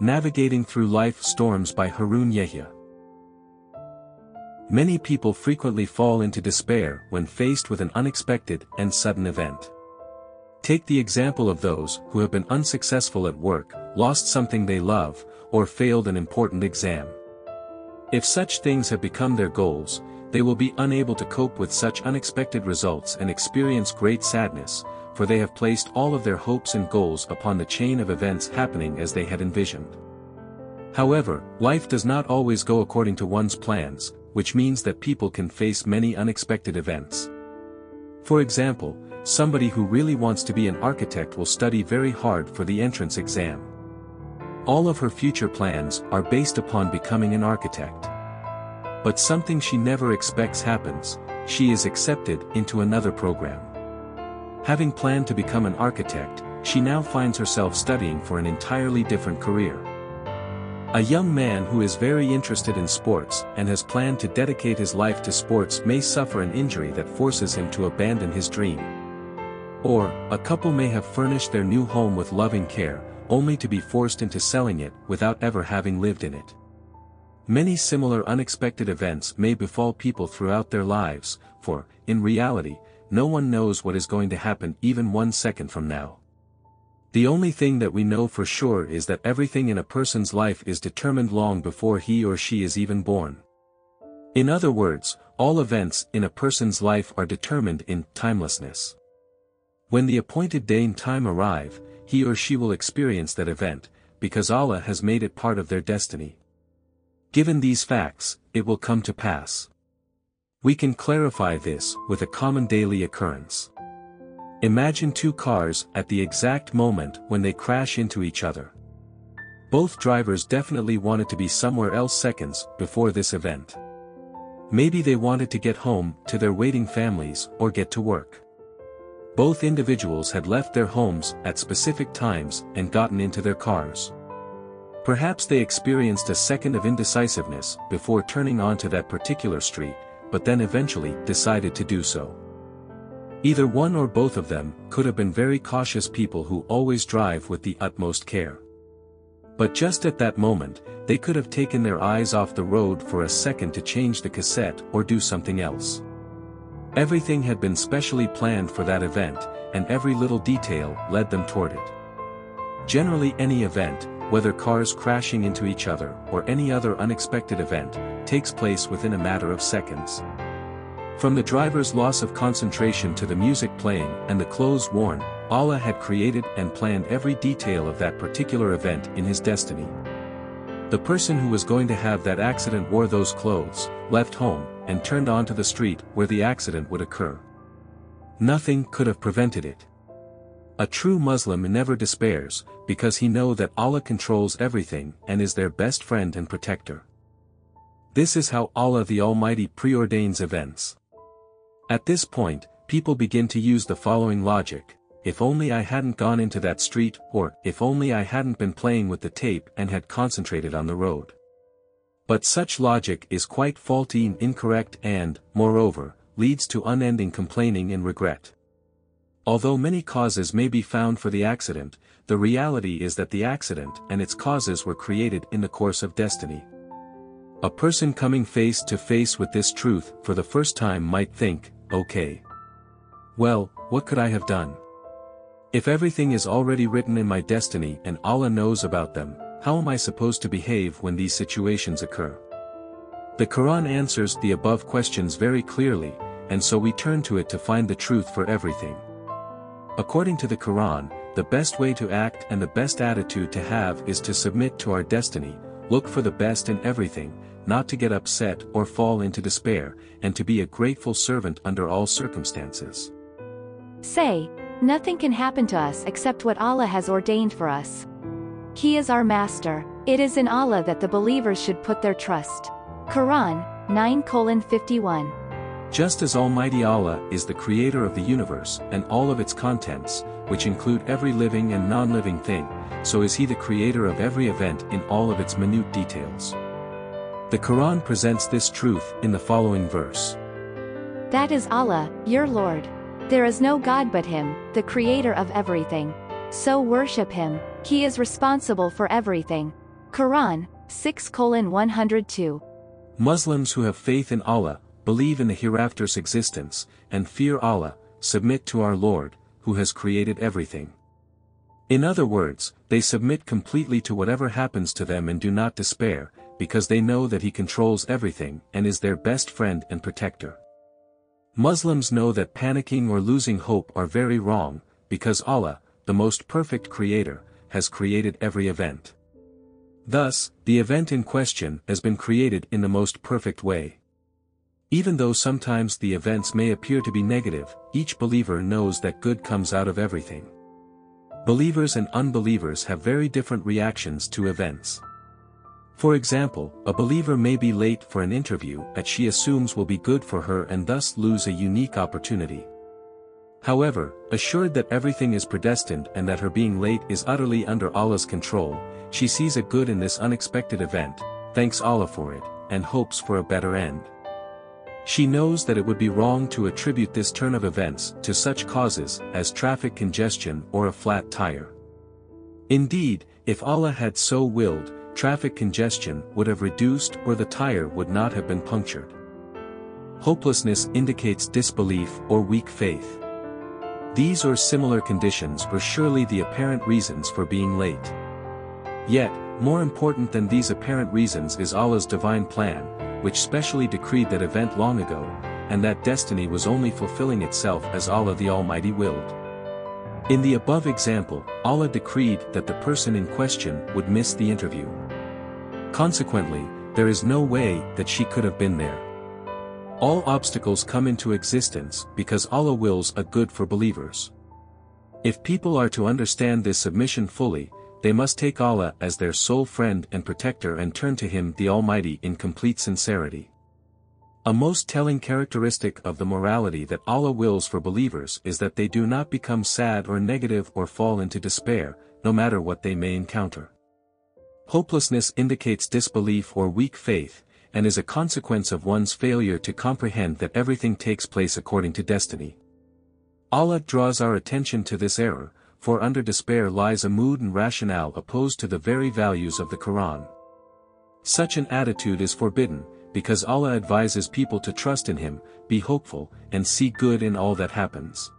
Navigating Through Life Storms by Harun Yahya. Many people frequently fall into despair when faced with an unexpected and sudden event. Take the example of those who have been unsuccessful at work, lost something they love, or failed an important exam. If such things have become their goals, they will be unable to cope with such unexpected results and experience great sadness, for they have placed all of their hopes and goals upon the chain of events happening as they had envisioned. However, life does not always go according to one's plans, which means that people can face many unexpected events. For example, somebody who really wants to be an architect will study very hard for the entrance exam. All of her future plans are based upon becoming an architect. But something she never expects happens, she is accepted into another program. Having planned to become an architect, she now finds herself studying for an entirely different career. A young man who is very interested in sports and has planned to dedicate his life to sports may suffer an injury that forces him to abandon his dream. Or, a couple may have furnished their new home with loving care, only to be forced into selling it without ever having lived in it. Many similar unexpected events may befall people throughout their lives, for, in reality, no one knows what is going to happen even one second from now. The only thing that we know for sure is that everything in a person's life is determined long before he or she is even born. In other words, all events in a person's life are determined in timelessness. When the appointed day and time arrive, he or she will experience that event, because Allah has made it part of their destiny. Given these facts, it will come to pass. We can clarify this with a common daily occurrence. Imagine two cars at the exact moment when they crash into each other. Both drivers definitely wanted to be somewhere else seconds before this event. Maybe they wanted to get home to their waiting families or get to work. Both individuals had left their homes at specific times and gotten into their cars. Perhaps they experienced a second of indecisiveness before turning onto that particular street, but then eventually decided to do so. Either one or both of them could have been very cautious people who always drive with the utmost care. But just at that moment, they could have taken their eyes off the road for a second to change the cassette or do something else. Everything had been specially planned for that event, and every little detail led them toward it. Generally any event, whether cars crashing into each other or any other unexpected event, takes place within a matter of seconds. From the driver's loss of concentration to the music playing and the clothes worn, Allah had created and planned every detail of that particular event in his destiny. The person who was going to have that accident wore those clothes, left home, and turned onto the street where the accident would occur. Nothing could have prevented it. A true Muslim never despairs, because he know that Allah controls everything and is their best friend and protector. This is how Allah the Almighty preordains events. At this point, people begin to use the following logic, if only I hadn't gone into that street, or if only I hadn't been playing with the tape and had concentrated on the road. But such logic is quite faulty and incorrect and, moreover, leads to unending complaining and regret. Although many causes may be found for the accident, the reality is that the accident and its causes were created in the course of destiny. A person coming face to face with this truth for the first time might think, okay. Well, what could I have done? If everything is already written in my destiny and Allah knows about them, how am I supposed to behave when these situations occur? The Quran answers the above questions very clearly, and so we turn to it to find the truth for everything. According to the Quran, the best way to act and the best attitude to have is to submit to our destiny, look for the best in everything, not to get upset or fall into despair, and to be a grateful servant under all circumstances. Say, nothing can happen to us except what Allah has ordained for us. He is our master, it is in Allah that the believers should put their trust. Quran, 9 51. Just as Almighty Allah is the creator of the universe and all of its contents, which include every living and non-living thing, so is He the creator of every event in all of its minute details. The Quran presents this truth in the following verse. That is Allah, your Lord. There is no God but Him, the creator of everything. So worship Him, He is responsible for everything. Quran, 6 102. Muslims who have faith in Allah, believe in the hereafter's existence, and fear Allah, submit to our Lord, who has created everything. In other words, they submit completely to whatever happens to them and do not despair, because they know that He controls everything and is their best friend and protector. Muslims know that panicking or losing hope are very wrong, because Allah, the most perfect creator, has created every event. Thus, the event in question has been created in the most perfect way. Even though sometimes the events may appear to be negative, each believer knows that good comes out of everything. Believers and unbelievers have very different reactions to events. For example, a believer may be late for an interview that she assumes will be good for her and thus lose a unique opportunity. However, assured that everything is predestined and that her being late is utterly under Allah's control, she sees a good in this unexpected event, thanks Allah for it, and hopes for a better end. She knows that it would be wrong to attribute this turn of events to such causes as traffic congestion or a flat tire. Indeed, if Allah had so willed, traffic congestion would have reduced or the tire would not have been punctured. Hopelessness indicates disbelief or weak faith. These or similar conditions were surely the apparent reasons for being late. Yet, more important than these apparent reasons is Allah's divine plan, which specially decreed that event long ago, and that destiny was only fulfilling itself as Allah the Almighty willed. In the above example, Allah decreed that the person in question would miss the interview. Consequently, there is no way that she could have been there. All obstacles come into existence because Allah wills a good for believers. If people are to understand this submission fully, they must take Allah as their sole friend and protector and turn to Him the Almighty in complete sincerity. A most telling characteristic of the morality that Allah wills for believers is that they do not become sad or negative or fall into despair, no matter what they may encounter. Hopelessness indicates disbelief or weak faith, and is a consequence of one's failure to comprehend that everything takes place according to destiny. Allah draws our attention to this error, for under despair lies a mood and rationale opposed to the very values of the Quran. Such an attitude is forbidden, because Allah advises people to trust in Him, be hopeful, and see good in all that happens.